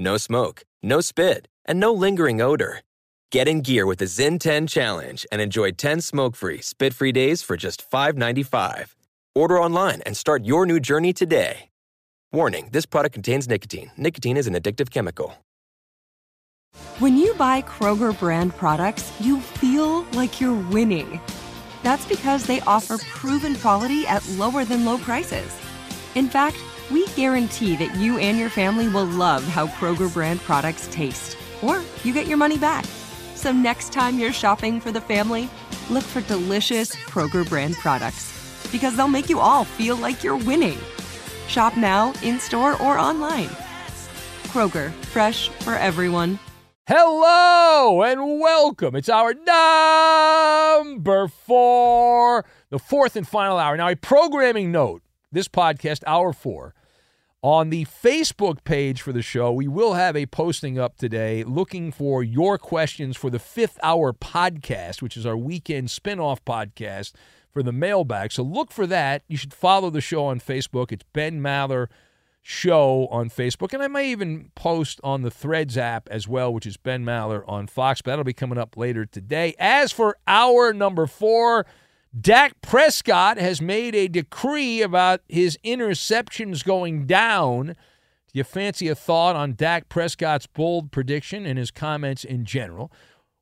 No smoke, no spit, and no lingering odor. Get in gear with the Zyn 10 Challenge and enjoy 10 smoke free, spit free days for just $5.95. Order online and start your new journey today. Warning this product contains nicotine. Nicotine is an addictive chemical. When you buy Kroger brand products, you feel like you're winning. That's because they offer proven quality at lower than low prices. In fact, we guarantee that you and your family will love how Kroger brand products taste, or you get your money back. So next time you're shopping for the family, look for delicious Kroger brand products because they'll make you all feel like you're winning. Shop now, in store, or online. Kroger, fresh for everyone. Hello and welcome. It's hour number four, the fourth and final hour. Now, a programming note this podcast, hour four, on the Facebook page for the show, we will have a posting up today looking for your questions for the fifth hour podcast, which is our weekend spinoff podcast for the mailbag. So look for that. You should follow the show on Facebook. It's Ben Maller Show on Facebook. And I may even post on the Threads app as well, which is Ben Maller on Fox. But that'll be coming up later today. As for hour number four, Dak Prescott has made a decree about his interceptions going down. Do you fancy a thought on Dak Prescott's bold prediction and his comments in general?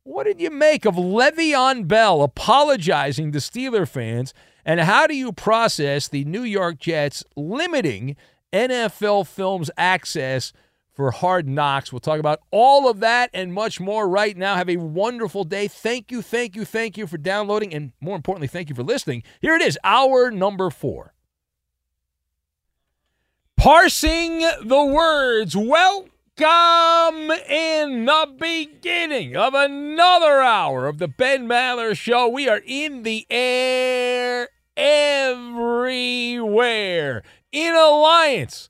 What did you make of Le'Veon Bell apologizing to Steeler fans? And how do you process the New York Jets limiting NFL Films access for Hard Knocks? We'll talk about all of that and much more right now. Have a wonderful day. Thank you, thank you, thank you for downloading, and more importantly, thank you for listening. Here it is, hour number four. Parsing the words. Welcome in the beginning of another hour of the Ben Maller Show. We are in the air everywhere in alliance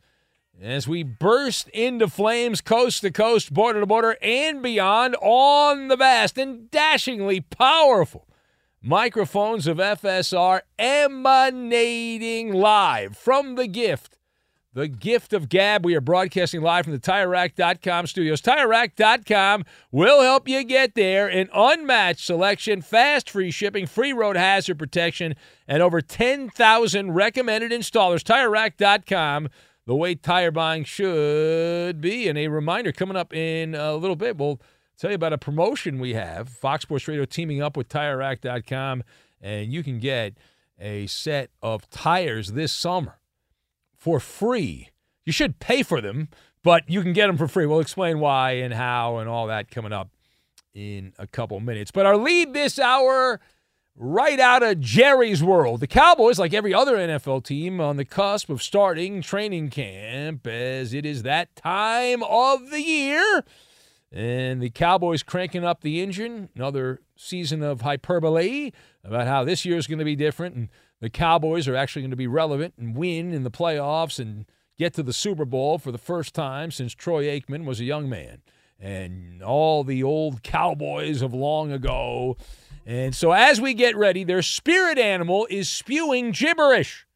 as we burst into flames coast to coast, border to border, and beyond on the vast and dashingly powerful microphones of FSR emanating live from the gift the gift of gab. We are broadcasting live from the TireRack.com studios. TireRack.com will help you get there. An unmatched selection, fast free shipping, free road hazard protection, and over 10,000 recommended installers. TireRack.com, the way tire buying should be. And a reminder coming up in a little bit, we'll tell you about a promotion we have. Fox Sports Radio teaming up with TireRack.com, and you can get a set of tires this summer for free. You should pay for them, but you can get them for free. We'll explain why and how and all that coming up in a couple minutes. But our lead this hour, right out of Jerry's world. The Cowboys, like every other NFL team, on the cusp of starting training camp as it is that time of the year. And the Cowboys cranking up the engine, another season of hyperbole about how this year is going to be different. And the Cowboys are actually going to be relevant and win in the playoffs and get to the Super Bowl for the first time since Troy Aikman was a young man. And all the old Cowboys of long ago. And so as we get ready, their spirit animal is spewing gibberish.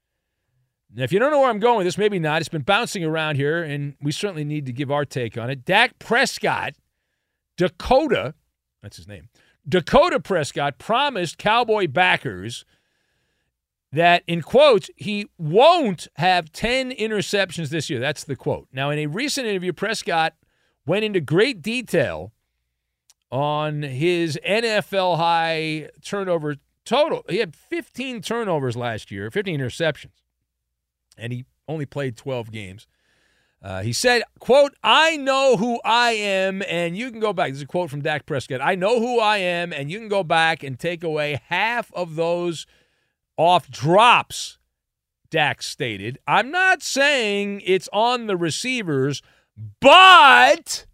Now, if you don't know where I'm going with this, maybe not. It's been bouncing around here, and we certainly need to give our take on it. Dak Prescott, Dakota, that's his name, Dakota Prescott promised Cowboy backers – that in quotes he won't have 10 interceptions this year that's the quote now in a recent interview prescott went into great detail on his NFL high turnover total. He had 15 turnovers last year, 15 interceptions, and he only played 12 games. Uh, he said, quote, I know who I am, and you can go back. This is a quote from Dak Prescott. I know who I am, and you can go back and take away half of those off drops, Dak stated. I'm not saying it's on the receivers, but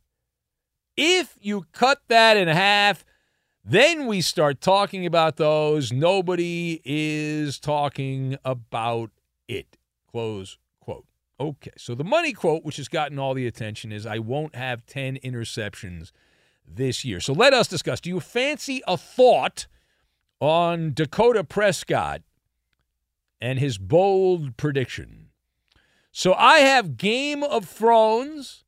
if you cut that in half, then we start talking about those. Nobody is talking about it. Close quote. Okay, so the money quote, which has gotten all the attention, is I won't have 10 interceptions this year. So let us discuss. Do you fancy a thought on Dakota Prescott and his bold prediction? So I have Game of Thrones,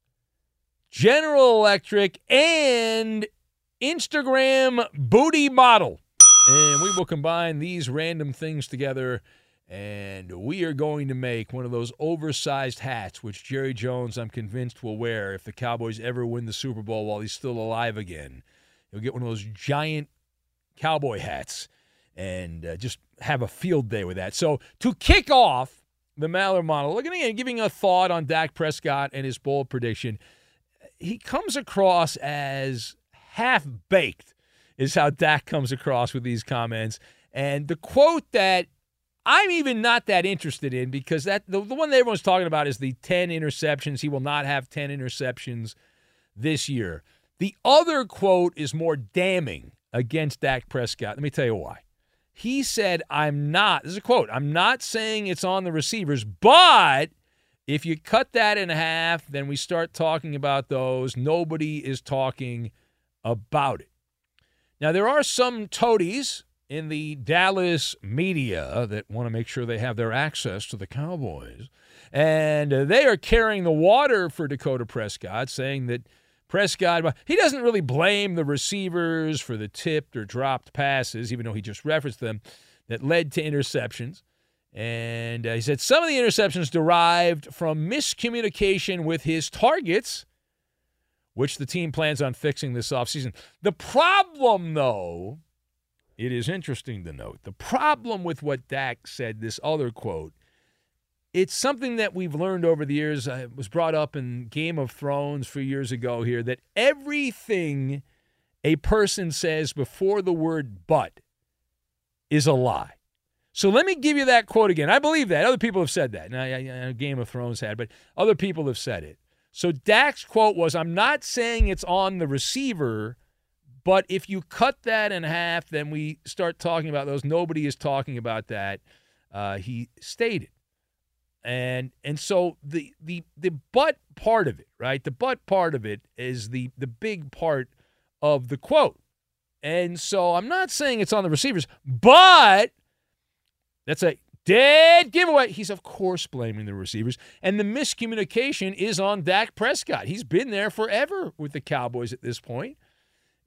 General Electric, and Instagram booty model. And we will combine these random things together and we are going to make one of those oversized hats, which Jerry Jones, I'm convinced, will wear if the Cowboys ever win the Super Bowl while he's still alive again. He'll get one of those giant cowboy hats and uh, just have a field day with that. So to kick off the Maller model, looking at giving a thought on Dak Prescott and his bold prediction, he comes across as half baked, is how Dak comes across with these comments. And the quote that I'm even not that interested in because that the, the one that everyone's talking about is the 10 interceptions. He will not have 10 interceptions this year. The other quote is more damning against Dak Prescott. Let me tell you why. He said, I'm not, this is a quote, I'm not saying it's on the receivers, but if you cut that in half, then we start talking about those. Nobody is talking about it. Now, there are some toadies in the Dallas media that want to make sure they have their access to the Cowboys. And uh, they are carrying the water for Dakota Prescott, saying that Prescott, he doesn't really blame the receivers for the tipped or dropped passes, even though he just referenced them, that led to interceptions. And uh, he said some of the interceptions derived from miscommunication with his targets, which the team plans on fixing this offseason. The problem, though, it is interesting to note the problem with what Dak said, this other quote, it's something that we've learned over the years. Uh, it was brought up in Game of Thrones a few years ago here that everything a person says before the word but is a lie. So let me give you that quote again. I believe that. Other people have said that. Now, Game of Thrones had, but other people have said it. So Dak's quote was I'm not saying it's on the receiver but if you cut that in half, then we start talking about those. Nobody is talking about that. Uh, he stated, and and so the the the but part of it, right? The but part of it is the the big part of the quote. And so I'm not saying it's on the receivers, but that's a dead giveaway. He's of course blaming the receivers, and the miscommunication is on Dak Prescott. He's been there forever with the Cowboys at this point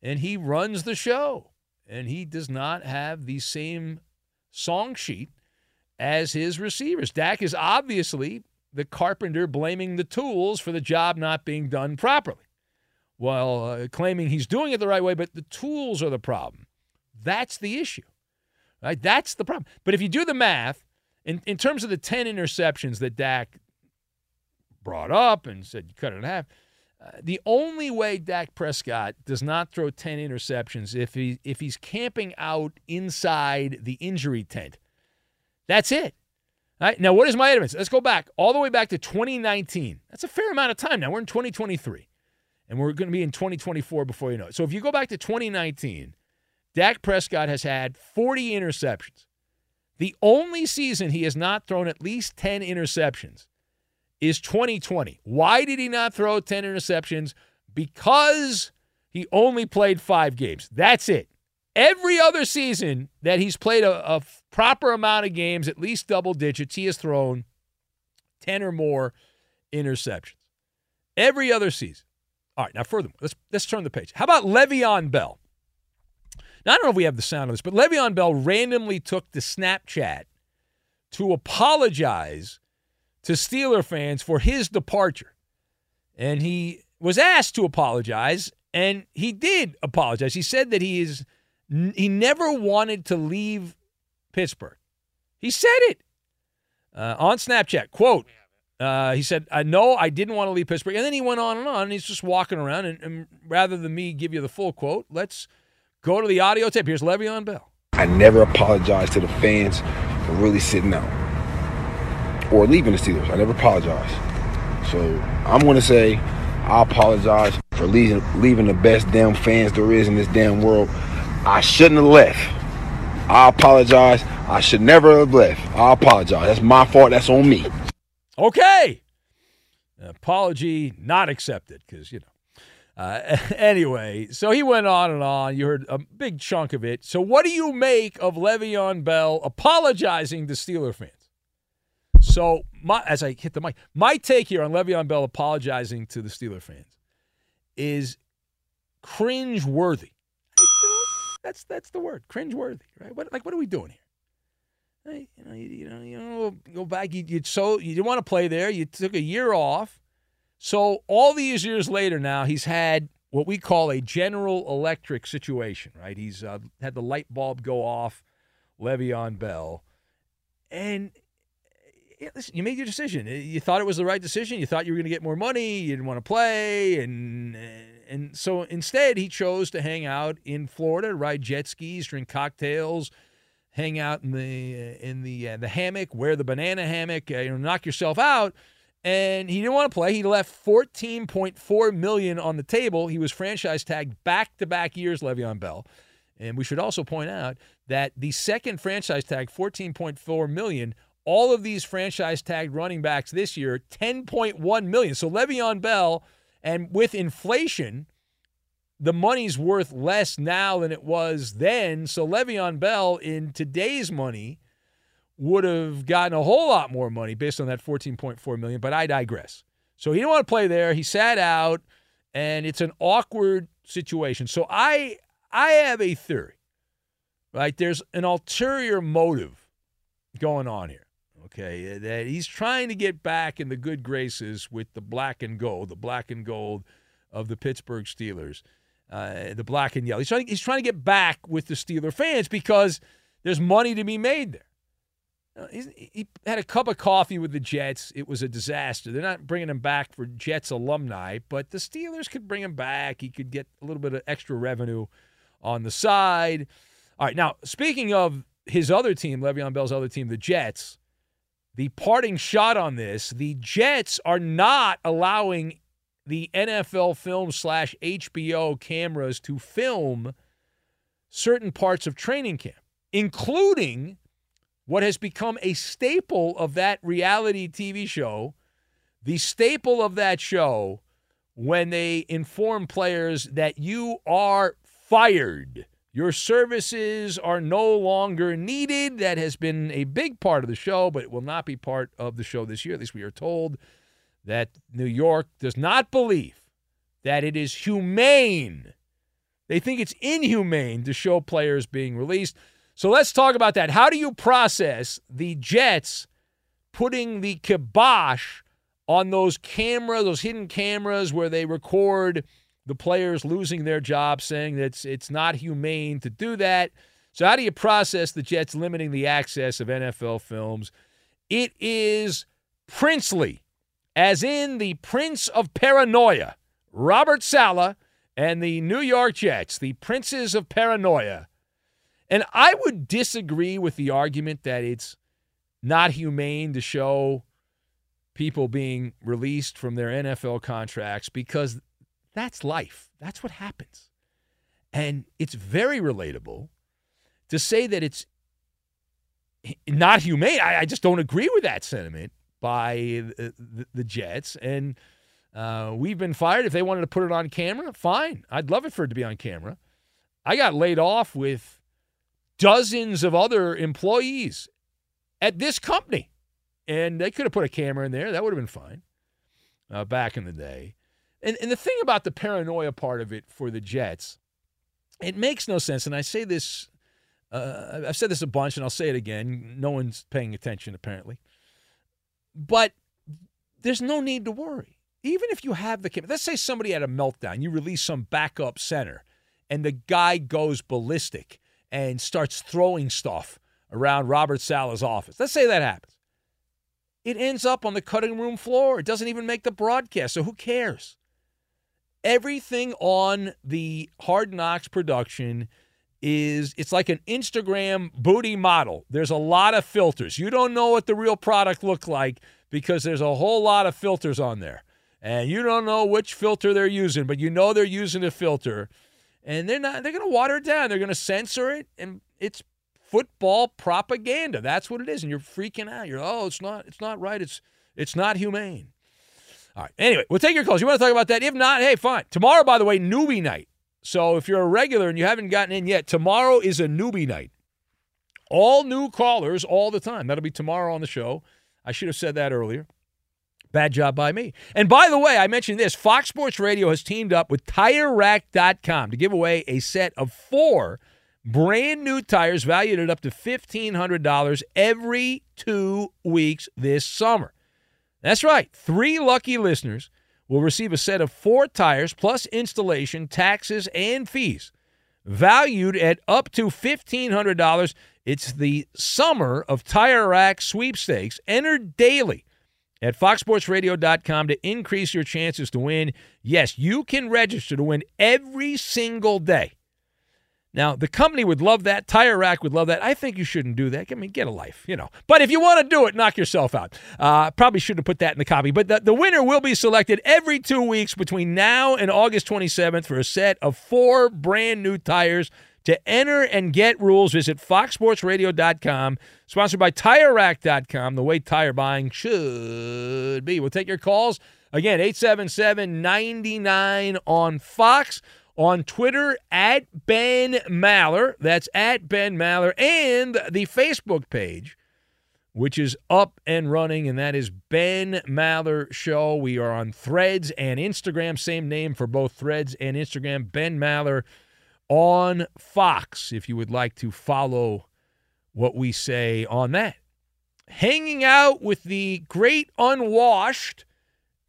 and he runs the show. And he does not have the same song sheet as his receivers. Dak is obviously the carpenter blaming the tools for the job not being done properly while uh, claiming he's doing it the right way, but the tools are the problem. That's the issue. Right? That's the problem. But if you do the math, in, in terms of the 10 interceptions that Dak brought up and said you cut it in half, uh, the only way Dak Prescott does not throw 10 interceptions if he if he's camping out inside the injury tent. That's it. All right, now, what is my evidence? Let's go back all the way back to 2019. That's a fair amount of time now. We're in 2023, and we're going to be in 2024 before you know it. So if you go back to 2019, Dak Prescott has had 40 interceptions. The only season he has not thrown at least 10 interceptions is 2020. Why did he not throw 10 interceptions? Because he only played five games. That's it. Every other season that he's played a, a proper amount of games, at least double digits, he has thrown 10 or more interceptions. Every other season. All right, now furthermore, let's let's turn the page. How about Le'Veon Bell? Now I don't know if we have the sound of this, but Le'Veon Bell randomly took to Snapchat to apologize to Steeler fans for his departure. And he was asked to apologize, and he did apologize. He said that he is he never wanted to leave Pittsburgh. He said it uh, on Snapchat. Quote. Uh, he said, "I know I didn't want to leave Pittsburgh," and then he went on and on. And he's just walking around, and, and rather than me give you the full quote, let's go to the audio tape. Here's Le'Veon Bell. I never apologized to the fans for really sitting out or leaving the Steelers. I never apologized. So I'm going to say I apologize for leaving, leaving the best damn fans there is in this damn world. I shouldn't have left. I apologize. I should never have left. I apologize. That's my fault. That's on me. Okay. Apology not accepted because, you know. Uh, anyway, so he went on and on. You heard a big chunk of it. So, what do you make of Le'Veon Bell apologizing to Steeler fans? So, my, as I hit the mic, my take here on Le'Veon Bell apologizing to the Steeler fans is cringe worthy. That's that's the word, cringe worthy, right? What like what are we doing here? Hey, you know, you, you know, you know, go back. You you so you didn't want to play there. You took a year off. So all these years later, now he's had what we call a General Electric situation, right? He's uh, had the light bulb go off, Le'Veon Bell, and yeah, listen, you made your decision. You thought it was the right decision. You thought you were going to get more money. You didn't want to play, and and so instead he chose to hang out in Florida, ride jet skis, drink cocktails, hang out in the in the uh, the hammock, wear the banana hammock, uh, you know, knock yourself out. And he didn't want to play. He left 14.4 million on the table. He was franchise tagged back to back years, Le'Veon Bell. And we should also point out that the second franchise tag, 14.4 million, all of these franchise tagged running backs this year, 10.1 million. So Le'Veon Bell, and with inflation, the money's worth less now than it was then. So Le'Veon Bell in today's money would have gotten a whole lot more money based on that 14.4 million, but I digress. So he didn't want to play there. He sat out, and it's an awkward situation. So I I have a theory. Right? There's an ulterior motive going on here okay, that he's trying to get back in the good graces with the black and gold, the black and gold of the Pittsburgh Steelers, uh, the black and yellow. He's trying, he's trying to get back with the Steeler fans because there's money to be made there. Uh, he had a cup of coffee with the Jets. It was a disaster. They're not bringing him back for Jets alumni, but the Steelers could bring him back. He could get a little bit of extra revenue on the side. All right, now speaking of his other team, Le'Veon Bell's other team, the Jets, the parting shot on this the Jets are not allowing the NFL film slash HBO cameras to film certain parts of training camp, including what has become a staple of that reality TV show, the staple of that show when they inform players that you are fired. Your services are no longer needed. That has been a big part of the show, but it will not be part of the show this year. At least we are told that New York does not believe that it is humane. They think it's inhumane to show players being released. So let's talk about that. How do you process the Jets putting the kibosh on those cameras, those hidden cameras where they record – the players losing their jobs, saying that it's, it's not humane to do that. So, how do you process the Jets limiting the access of NFL films? It is princely, as in the Prince of Paranoia, Robert Saleh and the New York Jets, the Princes of Paranoia. And I would disagree with the argument that it's not humane to show people being released from their NFL contracts because that's life. That's what happens. And it's very relatable to say that it's not humane. I, I just don't agree with that sentiment by the, the, the Jets. And uh, we've been fired. If they wanted to put it on camera, fine. I'd love it for it to be on camera. I got laid off with dozens of other employees at this company. And they could have put a camera in there. That would have been fine uh, back in the day. And, and the thing about the paranoia part of it for the Jets, it makes no sense. And I say this, uh, I've said this a bunch, and I'll say it again. No one's paying attention, apparently. But there's no need to worry. even if you have the camera, let's say somebody had a meltdown, you release some backup center, and the guy goes ballistic and starts throwing stuff around Robert Saleh's office. Let's say that happens. It ends up on the cutting room floor. It doesn't even make the broadcast, so who cares? Everything on the Hard Knocks production is it's like an Instagram booty model. There's a lot of filters. You don't know what the real product look like because there's a whole lot of filters on there. And you don't know which filter they're using, but you know they're using a filter. And they're not they're going to water it down. They're going to censor it and it's football propaganda. That's what it is. And you're freaking out. You're oh, it's not it's not right. It's it's not humane. All right. Anyway, we'll take your calls. You want to talk about that? If not, hey, fine. Tomorrow, by the way, newbie night. So if you're a regular and you haven't gotten in yet, tomorrow is a newbie night. All new callers all the time. That'll be tomorrow on the show. I should have said that earlier. Bad job by me. And by the way, I mentioned this Fox Sports Radio has teamed up with TireRack.com to give away a set of four brand new tires valued at up to $1,500 every two weeks this summer. That's right. Three lucky listeners will receive a set of four tires plus installation, taxes, and fees valued at up to $1,500. It's the summer of Tire Rack sweepstakes. Enter daily at foxsportsradio.com to increase your chances to win. Yes, you can register to win every single day. Now, the company would love that. Tire Rack would love that. I think you shouldn't do that. I mean, get a life, you know. But if you want to do it, knock yourself out. Uh, probably shouldn't have put that in the copy. But the, the winner will be selected every two weeks between now and August 27th for a set of four brand new tires. To enter and get rules, visit foxsportsradio.com, sponsored by TireRack.com, the way tire buying should be. We'll take your calls. Again, 877 99 on Fox on Twitter at Ben Maller. That's at Ben Maller. And the Facebook page, which is up and running, and that is Ben Maller Show. We are on Threads and Instagram. Same name for both Threads and Instagram. Ben Maller on Fox, if you would like to follow what we say on that. Hanging out with the great unwashed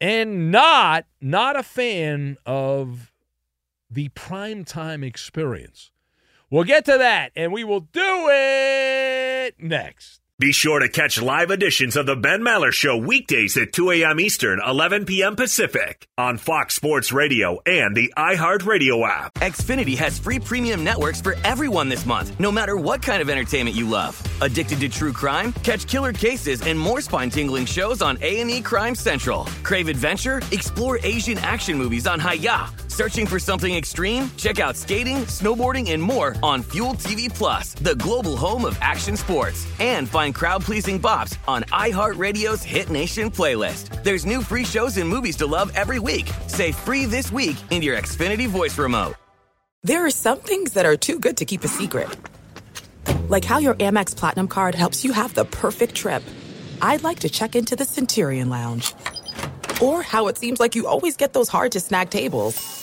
and not not a fan of the primetime experience. We'll get to that, and we will do it next. Be sure to catch live editions of The Ben Maller Show weekdays at 2 a.m. Eastern, 11 p.m. Pacific on Fox Sports Radio and the iHeartRadio app. Xfinity has free premium networks for everyone this month, no matter what kind of entertainment you love. Addicted to true crime? Catch killer cases and more spine-tingling shows on A&E Crime Central. Crave adventure? Explore Asian action movies on Hi-YAH. Searching for something extreme? Check out skating, snowboarding, and more on Fuel TV Plus, the global home of action sports. And find crowd pleasing bops on iHeartRadio's Hit Nation playlist. There's new free shows and movies to love every week. Say free this week in your Xfinity voice remote. There are some things that are too good to keep a secret. Like how your Amex Platinum card helps you have the perfect trip. I'd like to check into the Centurion Lounge. Or how it seems like you always get those hard to snag tables.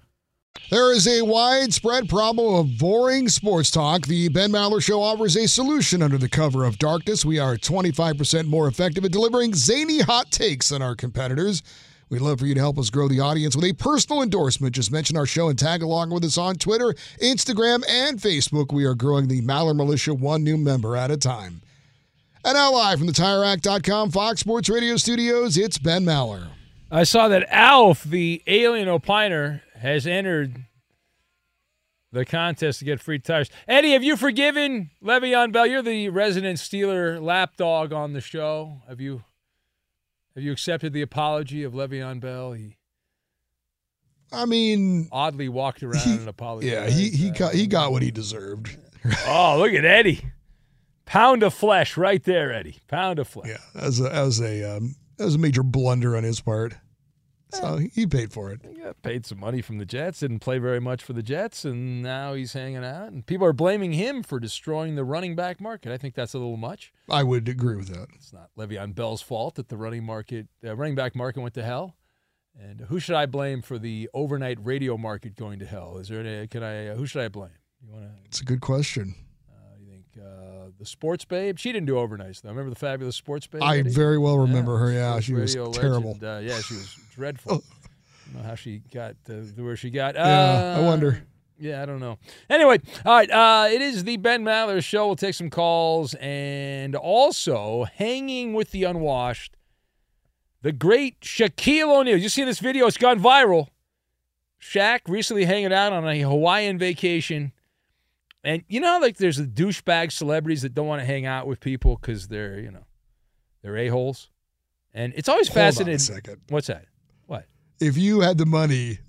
There is a widespread problem of boring sports talk. The Ben Maller Show offers a solution under the cover of darkness. We are 25% more effective at delivering zany hot takes than our competitors. We'd love for you to help us grow the audience with a personal endorsement. Just mention our show and tag along with us on Twitter, Instagram, and Facebook. We are growing the Maller Militia one new member at a time. And now live from the TireRack.com Fox Sports Radio studios, it's Ben Maller. I saw that Alf, the alien opiner, has entered the contest to get free tires. Eddie, have you forgiven Le'Veon Bell? You're the resident Steeler lapdog on the show. Have you have you accepted the apology of Le'Veon Bell? He I mean, oddly walked around he- and apologized. yeah, he he Uh, got, he got what he deserved. oh, look at Eddie. Pound of flesh right there, Eddie. Pound of flesh. Yeah, was a was a um, that was a major blunder on his part. So he paid for it. He got paid some money from the Jets, didn't play very much for the Jets, and now he's hanging out. And people are blaming him for destroying the running back market. I think that's a little much. I would agree with that. It's not Le'Veon Bell's fault that the running market, uh, running back market went to hell. And who should I blame for the overnight radio market going to hell? Is there any? Can I? Uh, who should I blame? You want to? It's a good question. The sports babe? She didn't do overnights though. Remember the fabulous sports babe? I very well remember her. Yeah, she was terrible. legend. Uh, yeah, she was dreadful. I don't know how she got to where she got. Yeah, I Uh, wonder. Yeah, I don't know. Anyway, all right. Uh, it is the Ben Maller Show. We'll take some calls and also hanging with the unwashed, the great Shaquille O'Neal. You see this video? It's gone viral. Shaq recently hanging out on a Hawaiian vacation. And you know, like there's the douchebag celebrities that don't want to hang out with people because they're, you know, they're a holes. And it's always Hold on a fascinating. second. What's that? What? If you had the money,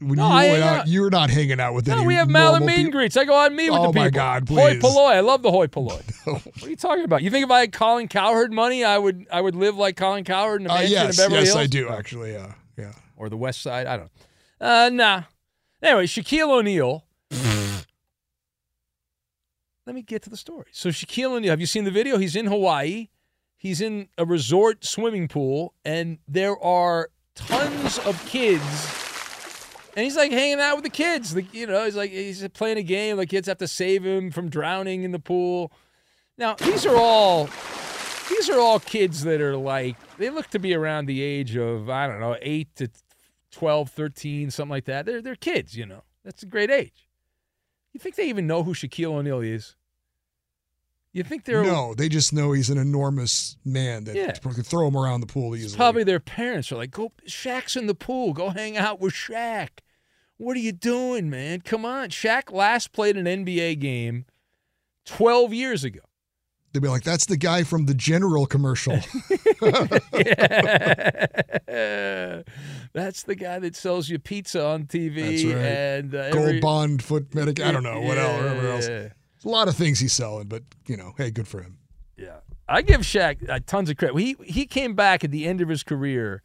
when No, you I went out, out- you were not hanging out with No, any we have Maller meet and greets. I go out and meet with Oh, the people. Oh my God, Hoi please. polloi. I love the hoi polloi. what are you talking about? You think if I had Colin Cowherd money, I would I would live like Colin Cowherd in a Uh, yes, in Beverly yes, Hills? I do actually. Yeah, yeah. Or the West Side? I don't. know. Uh, nah. Anyway, Shaquille O'Neal. Let me get to the story. So Shaquille O'Neal, have you seen the video? He's in Hawaii. He's in a resort swimming pool, and there are tons of kids. And he's like hanging out with the kids. Like, you know, he's like he's playing a game. The kids have to save him from drowning in the pool. Now, these are all these are all kids that are like they look to be around the age of, I don't know, 8 to 12, 13, something like that. They're they're kids, you know. That's a great age. You think they even know who Shaquille O'Neal is? You think they're No, they just know he's an enormous man that Yeah. can throw him around the pool easily. Probably their parents are like, "Go, Shaq's in the pool. Go hang out with Shaq." What are you doing, man? Come on. Shaq last played an NBA game 12 years ago. They'd be like, "That's the guy from the General commercial." Yeah. That's the guy that sells you pizza on TV That's right. and uh, Gold Bond foot medic. I don't know what else. Whatever else. A lot of things he's selling, but you know, hey, good for him. Yeah, I give Shaq uh, tons of credit. He he came back at the end of his career.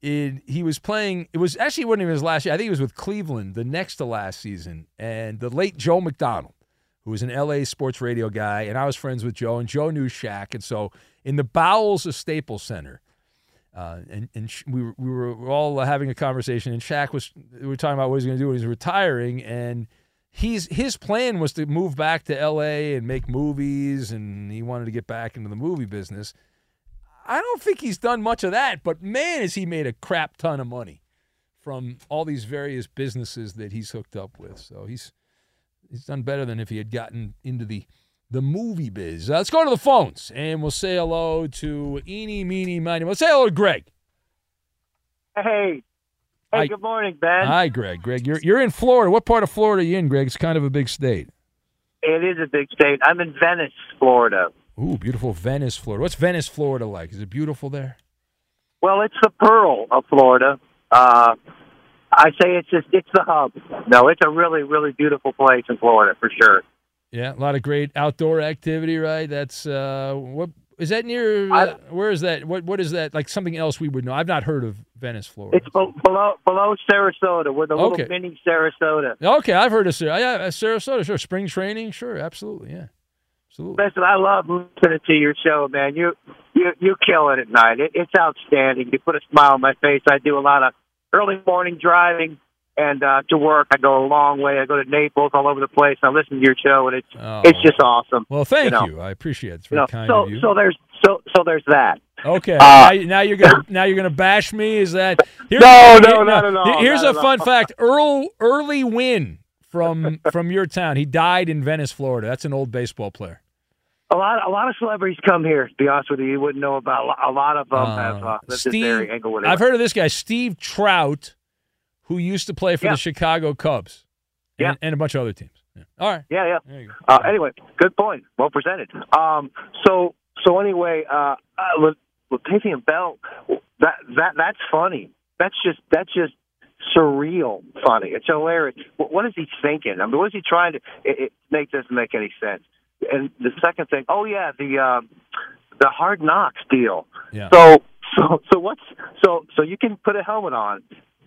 It, he was playing. It was actually wasn't even his last year. I think it was with Cleveland, the next to last season. And the late Joe McDonald, who was an L.A. sports radio guy, and I was friends with Joe, and Joe knew Shaq. And so, in the bowels of Staples Center, uh, and and we were, we were all having a conversation, and Shaq was we were talking about what he's going to do when he's retiring, and he's his plan was to move back to L.A. and make movies, and he wanted to get back into the movie business. I don't think he's done much of that, but man, has he made a crap ton of money from all these various businesses that he's hooked up with. So he's he's done better than if he had gotten into the the movie biz. Uh, let's go to the phones and we'll say hello to Eeny, Meeny, Miny. Let's say hello to Greg. Hey. Hey, Hi. good morning, Ben. Hi, Greg. Greg, you're you're in Florida. What part of Florida are you in, Greg? It's kind of a big state. It is a big state. I'm in Venice, Florida. Ooh, beautiful Venice, Florida. What's Venice, Florida like? Is it beautiful there? Well, it's the pearl of Florida. Uh, I say it's just it's the hub. No, it's a really really beautiful place in Florida for sure. Yeah, a lot of great outdoor activity, right? That's uh, what is that near? Uh, I- where is that? What what is that? Like something else we would know? I've not heard of Venice, Florida. It's below below Sarasota. We're the little Okay. mini Sarasota. okay, I've heard of Sar- yeah, uh, Sarasota. Sure, spring training. Sure, absolutely. Yeah, absolutely. Listen, I love listening to your show, man. You you you kill it at night. It, it's outstanding. You put a smile on my face. I do a lot of early morning driving and uh, to work. I go a long way. I go to Naples, all over the place. I listen to your show, and it's Oh. it's just awesome. Well, thank know. you. I appreciate it. It's You very know, kind so of you. so there's so so there's that. Okay. Uh, now, you- now you're gonna now you're gonna bash me. Is that here's, No, no, here- not at all, Here's not a at fun all. fact: Earl Early Wynn from from your town. He died in Venice, Florida. That's an old baseball player. A lot, a lot of celebrities come here. To be honest with you, you wouldn't know about a lot of them Uh, have uh, this Steve, area Englewood. I've heard of this guy, Steve Trout, who used to play for Yeah. the Chicago Cubs, and, Yeah. and a bunch of other teams. Yeah. All right. Yeah, yeah. There you go. Uh, anyway, good point. Well presented. Um, so, so anyway, uh, uh, with Latavian Bell, that that that's funny. That's just that's just surreal funny. It's hilarious. What, what is he thinking? I mean, what is he trying to? It, it make doesn't make any sense. And the second thing, oh yeah, the um, the hard knocks deal. Yeah. So so so what's so so you can put a helmet on,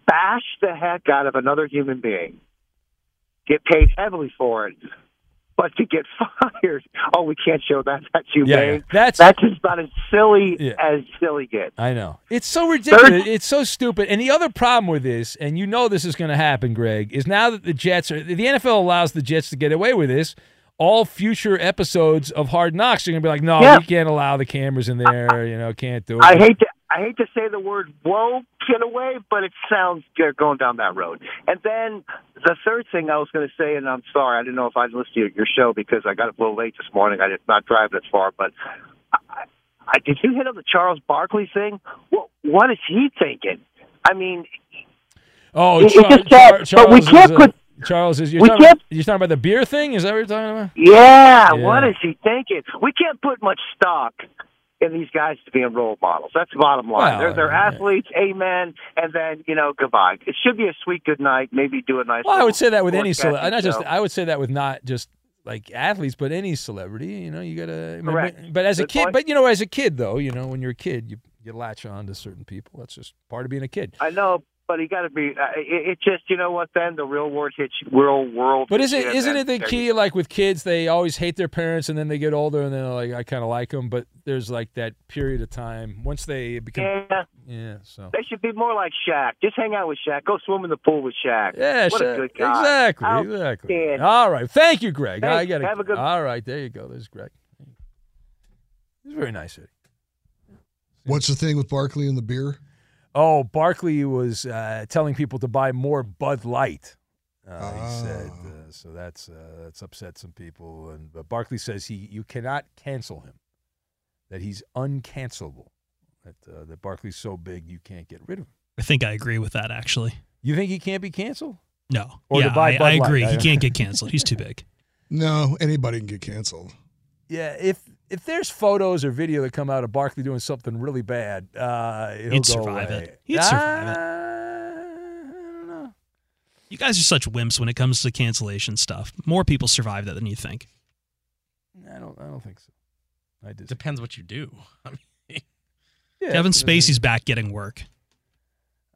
bash the heck out of another human being, get paid heavily for it, but to get fired, oh, we can't show that. That's humane. Yeah, yeah. That's- that's just about as silly Yeah. as silly gets. I know. It's so ridiculous. It's so stupid. And the other problem with this, and you know this is going to happen, Greg, is now that the Jets are the NFL allows the Jets to get away with this. All future episodes of Hard Knocks are going to be like, no, Yeah. we can't allow the cameras in there. You know, can't do it. I hate to I hate to say the word "woke" in a way, but it sounds good going down that road. And then the third thing I was going to say, and I'm sorry, I didn't know if I'd listen to your show because I got up a little late this morning. I did not drive this far, but I, I, did you hit on the Charles Barkley thing? What, what is he thinking? I mean, Oh, It- it Char- said- Char- but we Charles can't put- Charles is. You're we talking, can't- about, you're talking about the beer thing? Is that what you're talking about? yeah, Yeah. what is he thinking? We can't put much stock these guys to being role models. That's the bottom line. Well, they're they're yeah. athletes, amen, and then you know goodbye. It should be a sweet good night. Maybe do a nice. Well, I would say that with any celebrity. Not just. I would say that with not just like athletes, but any celebrity. You know, you gotta. I mean, But, but as a kid, point. but you know, as a kid though, you know, when you're a kid, you you latch on to certain people. That's just part of being a kid. I know, but he got to be. Uh, it, it just you know what? Then the real world hits you, real world. But hits isn't isn't it the key? Like with kids, they always hate their parents, and then they get older, and then they're like, I kind of like them. But there's like that period of time once they become. Yeah, Yeah. So. they should be more like Shaq. Just hang out with Shaq. Go swim in the pool with Shaq. Yeah, what sure. a good guy. exactly, Out- exactly. outstanding. All right, thank you, Greg. I Thanks. got Have a good- All right, there you go. There's Greg. He's very nice. Eddie. What's the thing with Barkley and the beer? Oh, Barkley was uh, telling people to buy more Bud Light. Uh. He said uh, so. That's uh, that's upset some people. And but Barkley says he you cannot cancel him. That he's uncancelable. That uh, that Barkley's so big you can't get rid of him. I think I agree with that, actually. You think he can't be canceled? No. Or yeah, buy I, Bud I agree. I- He can't get canceled. He's too big. No, anybody can get canceled. Yeah, if if there's photos or video that come out of Barkley doing something really bad, uh, he'll He'd go survive away. it. He'd survive it. Uh, You guys are such wimps when it comes to cancellation stuff. More people survive that than you think. I don't. I don't think so. I just. Depends what you do. I mean, Yeah, Kevin it's- Spacey's back getting work.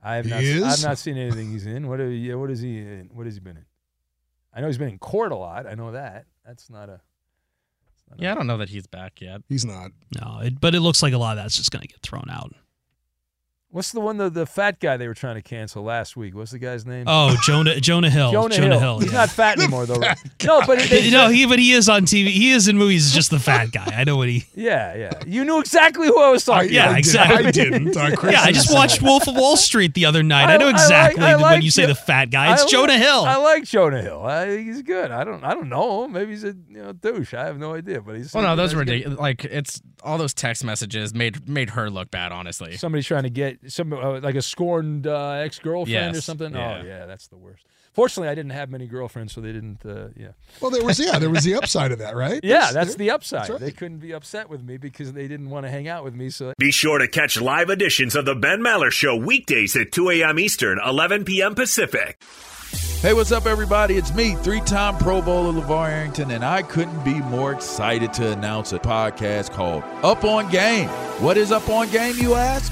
I have not. is? I've not seen anything he's in. What? Are, yeah, what is he in? What has he been in? I know he's been in court a lot. I know that. That's not a. yeah, I don't know that he's back yet. He's not. No, it, but it looks like a lot of that's just going to get thrown out. What's the one the the fat guy they were trying to cancel last week? What's the guy's name? Oh, Jonah Jonah Hill. Jonah, Hill. He's yeah. not fat anymore though. right? No, but they, no, he but he is on TV. He is in movies. Just the fat guy. I know what he. Yeah, yeah. You knew exactly who I was talking Yeah, about. I exactly. didn't. Uh, Yeah, I just watched Wolf of Wall Street the other night. I, I- know I like- exactly I like when you say Jo- the fat guy. It's I Jonah Hill. I like Jonah Hill. I think he's good. I don't. I don't know. Maybe he's a you know douche. I have no idea. But he's. Well, no, those were ridiculous. Like it's all those text messages made made her look bad. Honestly, Somebody's trying to get some uh, like a scorned uh, ex girlfriend or something. yeah. Oh yeah, that's the worst. Fortunately, I didn't have many girlfriends, so they didn't. Uh, yeah. Well, there was yeah, there was the upside of that, right? Yeah, There's- that's the upside. that's right. They couldn't be upset with me because they didn't want to hang out with me. So Be sure to catch live editions of The Ben Maller Show weekdays at 2 a.m. Eastern, 11 p.m. Pacific. Hey, what's up, everybody? It's me, three time Pro Bowler LeVar Arrington, and I couldn't be more excited to announce a podcast called Up on Game. What is Up on Game, you ask?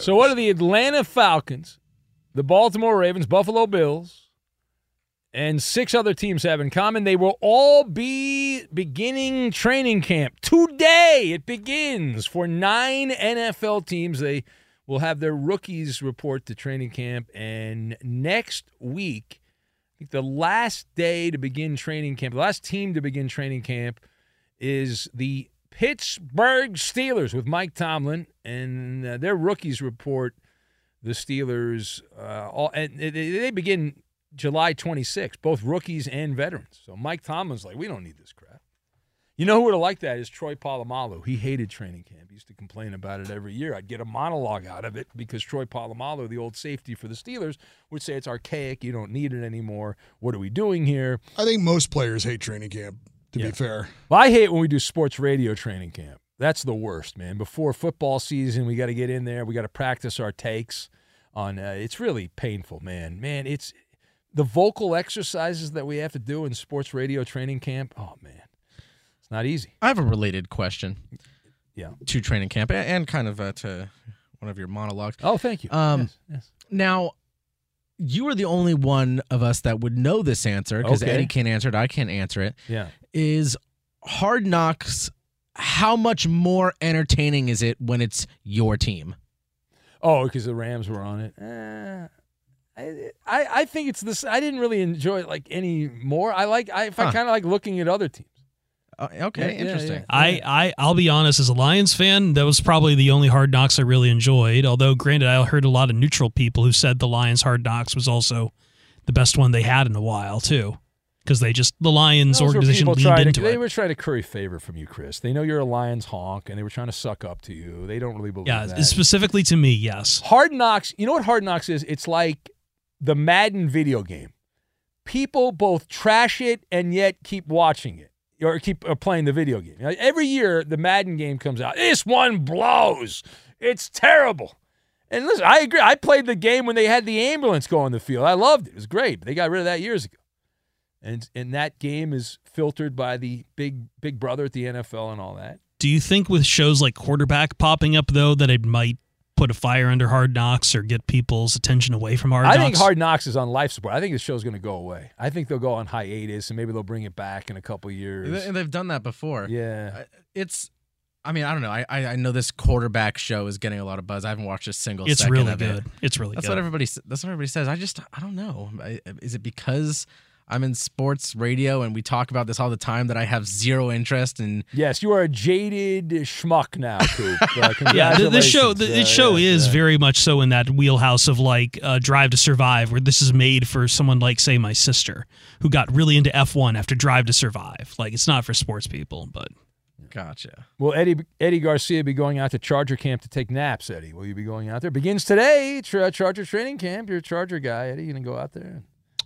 So, what do the Atlanta Falcons, the Baltimore Ravens, Buffalo Bills, and six other teams have in common? They will all be beginning training camp today. It begins for nine NFL teams. They will have their rookies report to training camp, and next week, I think the last day to begin training camp, the last team to begin training camp is the Pittsburgh Steelers with Mike Tomlin, and uh, their rookies report the Steelers. Uh, all and they, they begin July 26th, both rookies and veterans. So Mike Tomlin's like, we don't need this crap. You know who would have liked that is Troy Polamalu. He hated training camp. He used to complain about it every year. I'd get a monologue out of it because Troy Polamalu, the old safety for the Steelers, would say it's archaic. You don't need it anymore. What are we doing here? I think most players hate training camp. To Yeah. be fair, Well, I hate when we do sports radio training camp. That's the worst, man. Before football season, we got to get in there. We got to practice our takes on. Uh, it's really painful, man. Man, it's the vocal exercises that we have to do in sports radio training camp. Oh man, it's not easy. I have a related question. Yeah. To training camp and, and kind of uh, to one of your monologues. Oh, thank you. Um, Yes, yes. Now, you are the only one of us that would know this answer because Okay. Eddie can't answer it. I can't answer it. Yeah. Is Hard Knocks how much more entertaining is it when it's your team? Oh, because the Rams were on it. Eh, I, I I think it's this. I didn't really enjoy it like any more. I like. I, if I kind of like looking at other teams. Uh, okay, Yeah, yeah, interesting. yeah. I, I I'll be honest, as a Lions fan, that was probably the only Hard Knocks I really enjoyed. Although, granted, I heard a lot of neutral people who said the Lions Hard Knocks was also the best one they had in a while too, because they just the Lions Those organization leaned into to, They it. were trying to curry favor from you, Chris. They know you're a Lions honk, and they were trying to suck up to you. They don't really believe Yeah, that. specifically to me, yes. Hard Knocks. You know what Hard Knocks is? It's like the Madden video game. People both trash it and yet keep watching it or keep playing the video game. Every year, the Madden game comes out. This one blows. It's terrible. And listen, I agree. I played the game when they had the ambulance go on the field. I loved it. It was great. But they got rid of that years ago. And and that game is filtered by the big big brother at the NFL and all that. Do you think with shows like quarterback popping up though that it might put a fire under Hard Knocks or get people's attention away from Hard Knocks? I Knocks? think Hard Knocks is on life support. I think the show's going to go away. I think they'll go on hiatus and maybe they'll bring it back in a couple years. And they've done that before. Yeah. It's. I mean, I don't know. I, I I know this quarterback show is getting a lot of buzz. I haven't watched a single. It's second really of it. good. It's really that's good. what everybody. That's what everybody says. I just I don't know. I, is it because I'm in sports radio and we talk about this all the time that I have zero interest in? Yes, you are a jaded schmuck now, Coop. Uh, Yeah, the, the show the, the Uh, show yeah, is yeah. very much so in that wheelhouse of like uh, Drive to Survive, where this is made for someone like say my sister who got really into F1 after Drive to Survive. Like it's not for sports people, but Gotcha. Will Eddie Eddie Garcia be going out to Charger camp to take naps? Eddie, will you be going out there? Begins today. Tra- Charger training camp. You're a Charger guy, Eddie. You gonna go out there?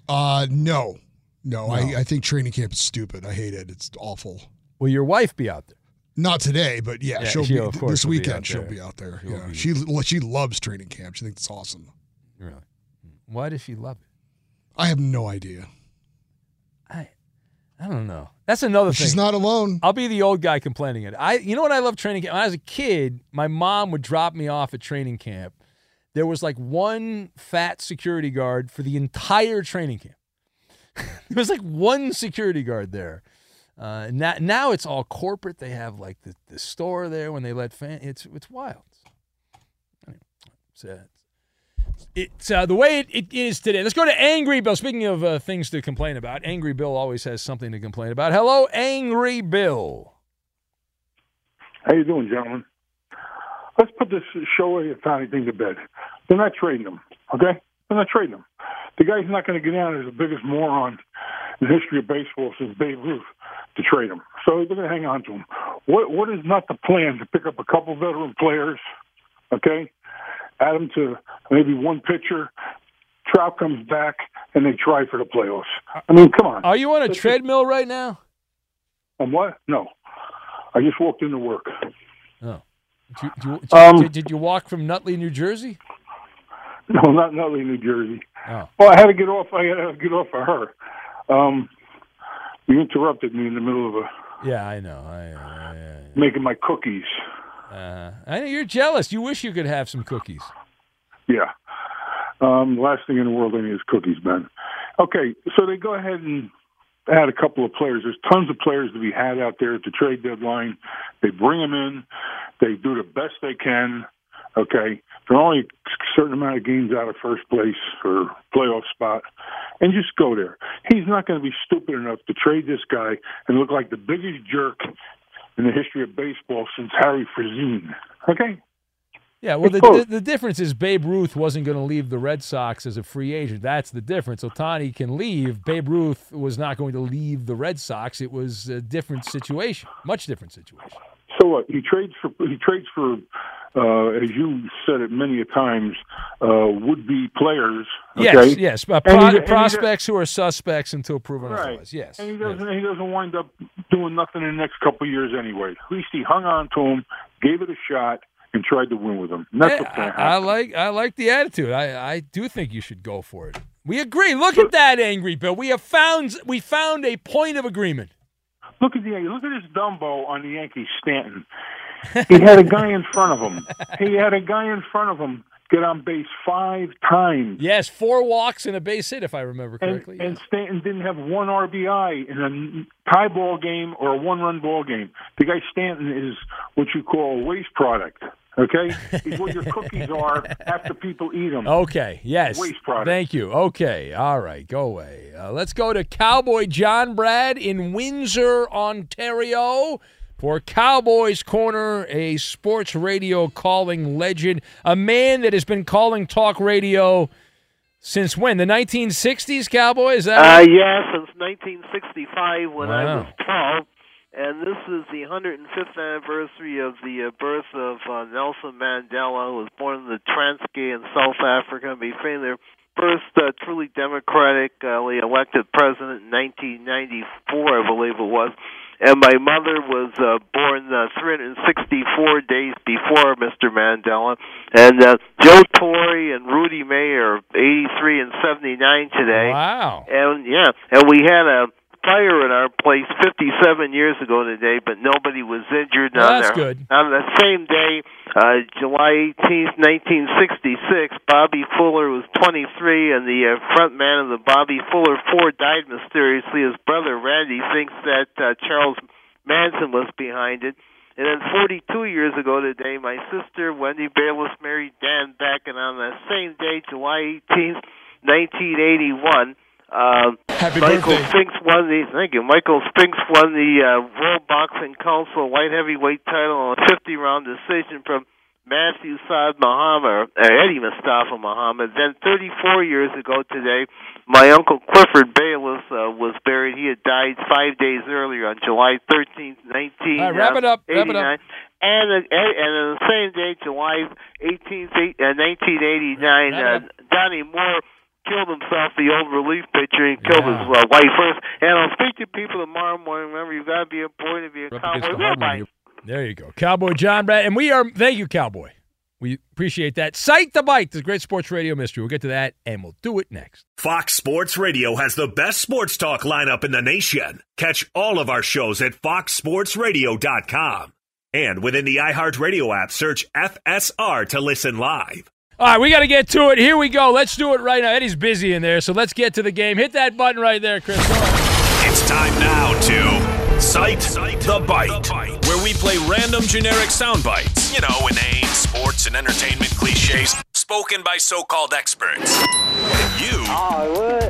Uh, no, no. No. I, I think training camp is stupid. I hate it. It's awful. Will your wife be out there? Not today, but yeah, Yeah, she'll, she'll- be this be weekend. out she'll be out there. She'll yeah, be- she she loves training camp. She thinks it's awesome. Really? Why does she love it? I have no idea. I I don't know. That's another thing. She's not alone. I'll be the old guy complaining it. I, you know what I love training camp. When I was a kid, my mom would drop me off at training camp. There was like one fat security guard for the entire training camp. there was like one security guard there. Uh, now, now it's all corporate. They have like the, the store there when they let fans. It's it's wild. Anyway, it's, uh, it's uh, the way it, it is today. Let's go to Angry Bill. Speaking of uh, things to complain about, Angry Bill always has something to complain about. Hello, Angry Bill. How you doing, gentlemen? Let's put this show a tiny thing to bed. They're not trading them, okay? They're not trading him. The guy's not going to get down as the biggest moron in the history of baseball since Babe Ruth to trade him. So they're going to hang on to him. What What is not the plan to pick up a couple veteran players, okay? Add them to maybe one pitcher. Trout comes back and they try for the playoffs. I mean, come on. Are you on a treadmill right now? On what? No. I just walked into work. Oh. Did you, did, you, Um, did you walk from Nutley, New Jersey? No, not Nutley, New Jersey. Oh. Well, I had to get off. I had to get off of her. Um, you interrupted me in the middle of a, Yeah, I know. I, making my cookies. uh, I know you're jealous. You wish you could have some cookies. Yeah. Um, last thing in the world I need is cookies, Ben. Okay, so they go ahead and add a couple of players. There's tons of players to be had out there at the trade deadline. They bring them in. They do the best they can. Okay, they're only a certain amount of games out of first place or playoff spot, and just go there. He's not going to be stupid enough to trade this guy and look like the biggest jerk in the history of baseball since Harry Frazeen. Okay, Yeah, well, the, the, the difference is Babe Ruth wasn't going to leave the Red Sox as a free agent. That's the difference. Ohtani can leave. Babe Ruth was not going to leave the Red Sox. It was a different situation, much different situation. So what? He trades for he trades for, uh, as you said it many a times, uh, would be players. Yes, okay? yes, uh, And pro- he- prospects who are suspects until proven Right. otherwise. Yes, And he doesn't he doesn't wind up doing nothing in the next couple of years anyway. At least he hung on to him, gave it a shot, and tried to win with him. That's Yeah, what's going to I, I like I like the attitude. I, I do think you should go for it. We agree. Look at that, angry Bill. We have found we found a point of agreement. Look at the look at this Dumbo on the Yankees, Stanton. He had a guy in front of him. He had a guy in front of him get on base five times. Yes, four walks and a base hit, if I remember And, correctly. and Stanton didn't have one RBI in a tie ball game or a one run ball game. The guy Stanton is what you call a waste product. Okay, he's what your cookies are after people eat them. Okay. Yes. Waste product. Thank you. Okay. All right. Go away. Uh, let's go to Cowboy John Brad in Windsor, Ontario. For Cowboys Corner, a sports radio calling legend, a man that has been calling talk radio since when? The 1960s, Cowboys? Is that Uh, right? yeah, since 1965 when I was 12. And this is the 105th anniversary of the uh, birth of uh, Nelson Mandela, who was born in the Transkei in South Africa and became their first uh, truly democratically elected president in 1994, I believe it was. And my mother was uh, born uh, 364 days before Mr. Mandela. And uh, Joe Torre and Rudy May are 83 and 79 today. Wow. And yeah, and we had a fire in our place 57 years ago today, but nobody was injured. Well, on that's there. good. On the same day, uh, July 18th, 1966, Bobby Fuller was 23, and the uh, front man of the Bobby Fuller Four died mysteriously. His brother Randy thinks that uh, Charles Manson was behind it. And then 42 years ago today, my sister Wendy Bayless married Dan Beck, and on that same day, July 18th, 1981. Uh, Happy Michael birthday. Spinks won the thank you. Michael Spinks won the uh, World Boxing Council light heavyweight title on a 50 round decision from Matthew Saad Muhammad, uh, Eddie Mustafa Muhammad. Then 34 years ago today, my uncle Clifford Bayless uh, was buried. He had died five days earlier on July 13th, 19. All right, wrap it up, wrap it up. And, uh, and on the same day, July 18th, uh, 1989, uh, Donnie Moore killed himself, the old relief pitcher, and killed his uh, wife first. And I'll speak to people tomorrow morning. Remember, you've got to be a boy to be a cowboy. the hard Goodbye. one. There you go. Cowboy John Brad. And we are, thank you, Cowboy. We appreciate that. Cite the Bite, the great sports radio mystery. We'll get to that, and we'll do it next. Fox Sports Radio has the best sports talk lineup in the nation. Catch all of our shows at foxsportsradio.com. And within the iHeartRadio app, search FSR to listen live. All right, we got to get to it. Here we go. Let's do it right now. Eddie's busy in there, so let's get to the game. Hit that button right there, Chris. It's time now to Cite, the, bite, where we play random generic sound bites. You know, inane sports and entertainment cliches spoken by so called experts. And you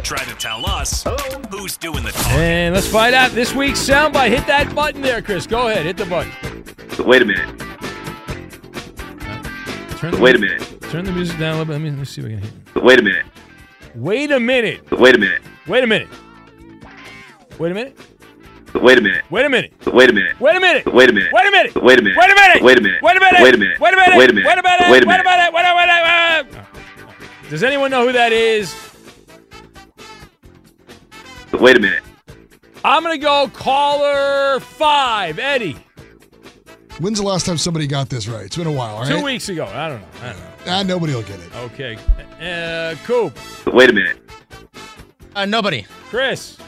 try to tell us who's doing the talking. And let's find out this week's soundbite. Hit that button there, Chris. Go ahead. Hit the button. Wait a minute. Turn the Wait a minute. Turn the music down a little bit. Let me, let me see if we can hear. Wait a minute. Wait a minute. Wait a minute. Wait a minute. Wait a minute. Wait a minute. Wait a minute. Wait a minute. Wait a minute. Wait a minute. Wait a minute. Wait a minute. Wait a minute. Wait a minute. Wait a minute. Wait a minute. Wait a minute. Wait a minute. Wait a minute. Wait a Wait a minute. minute. Wait a minute. Wait a minute. Does anyone know who that is? Wait a minute. I'm gonna go caller five, Eddie. When's the last time somebody got this right? It's been a while, all right? Two weeks ago. I don't know. I don't know. Ah, nobody will get it. Okay. Uh, Coop. Wait a minute. Uh, nobody. Chris.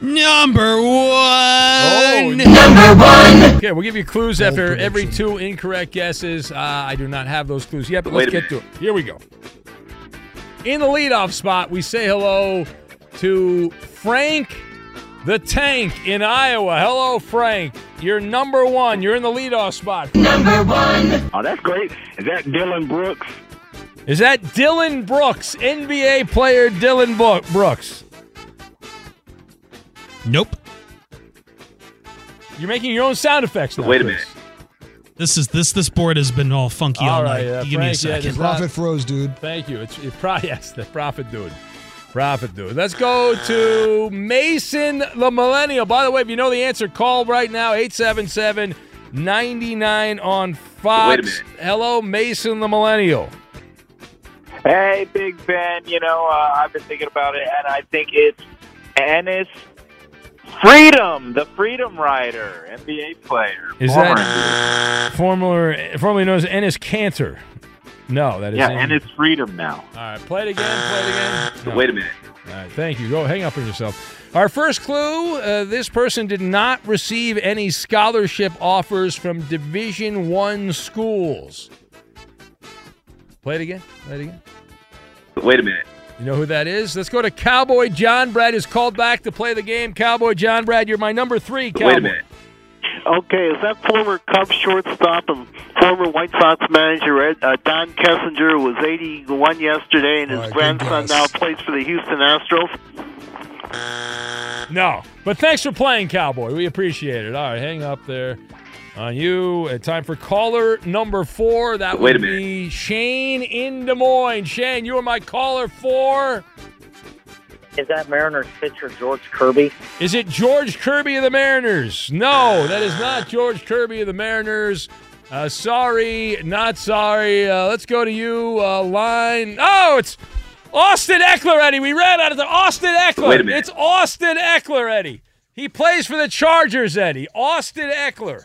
Number one. Oh, Number one. Okay, we'll give you clues after every two incorrect guesses. Uh, I do not have those clues yet, but Wait let's a get to it. Here we go. In the leadoff spot, we say hello to Frank the Tank in Iowa. Hello, Frank. You're number one. You're in the leadoff spot. Number one. Oh, that's great. Is that Dillon Brooks? Is that Dillon Brooks, NBA player Dillon Bo- Brooks? Nope. You're making your own sound effects now. Wait a Chris. minute. This is this this board has been all funky all, All right, night. uh, You give me a Frank, yeah, second. just- Profit froze, dude. Thank you. It's it probably yes, the profit dude. Profit dude. Let's go to Mason the Millennial. By the way, if you know the answer, call right now 877 99 on Fox. Wait a minute. Hello, Mason the Millennial. Hey, Big Ben. You know, uh, I've been thinking about it, and I think it's Enes Freedom, the Freedom Rider, NBA player. Is Former that former formerly known as Enes Kanter? No, that is Yeah, and it's Freedom now. All right, play it again. Play it again. No. Wait a minute. All right, thank you. Go hang up on yourself. Our first clue: uh, this person did not receive any scholarship offers from Division One schools. Play it again. Play it again. Wait a minute. You know who that is? Let's go to Cowboy John. Brad is called back to play the game. Cowboy John, Brad, you're my number three. Cowboy. Wait a minute. Okay, is that former Cubs shortstop and former White Sox manager Ed, uh, Don Kessinger was 81 yesterday, and his All right, good grandson now plays for the Houston Astros? No, but thanks for playing, Cowboy. We appreciate it. All right, hang up there on you. Uh, time for caller number four. That Wait would a be Shane in Des Moines. Shane, you are my caller four. Is that Mariners pitcher George Kirby? Is it George Kirby of the Mariners? No, that is not George Kirby of the Mariners. Uh, sorry, not sorry. Uh, let's go to you. Uh, line. Oh, it's Austin Ekeler, Eddie. We ran out of the Austin Ekeler. Wait a minute. It's Austin Ekeler, Eddie. He plays for the Chargers, Eddie. Austin Ekeler.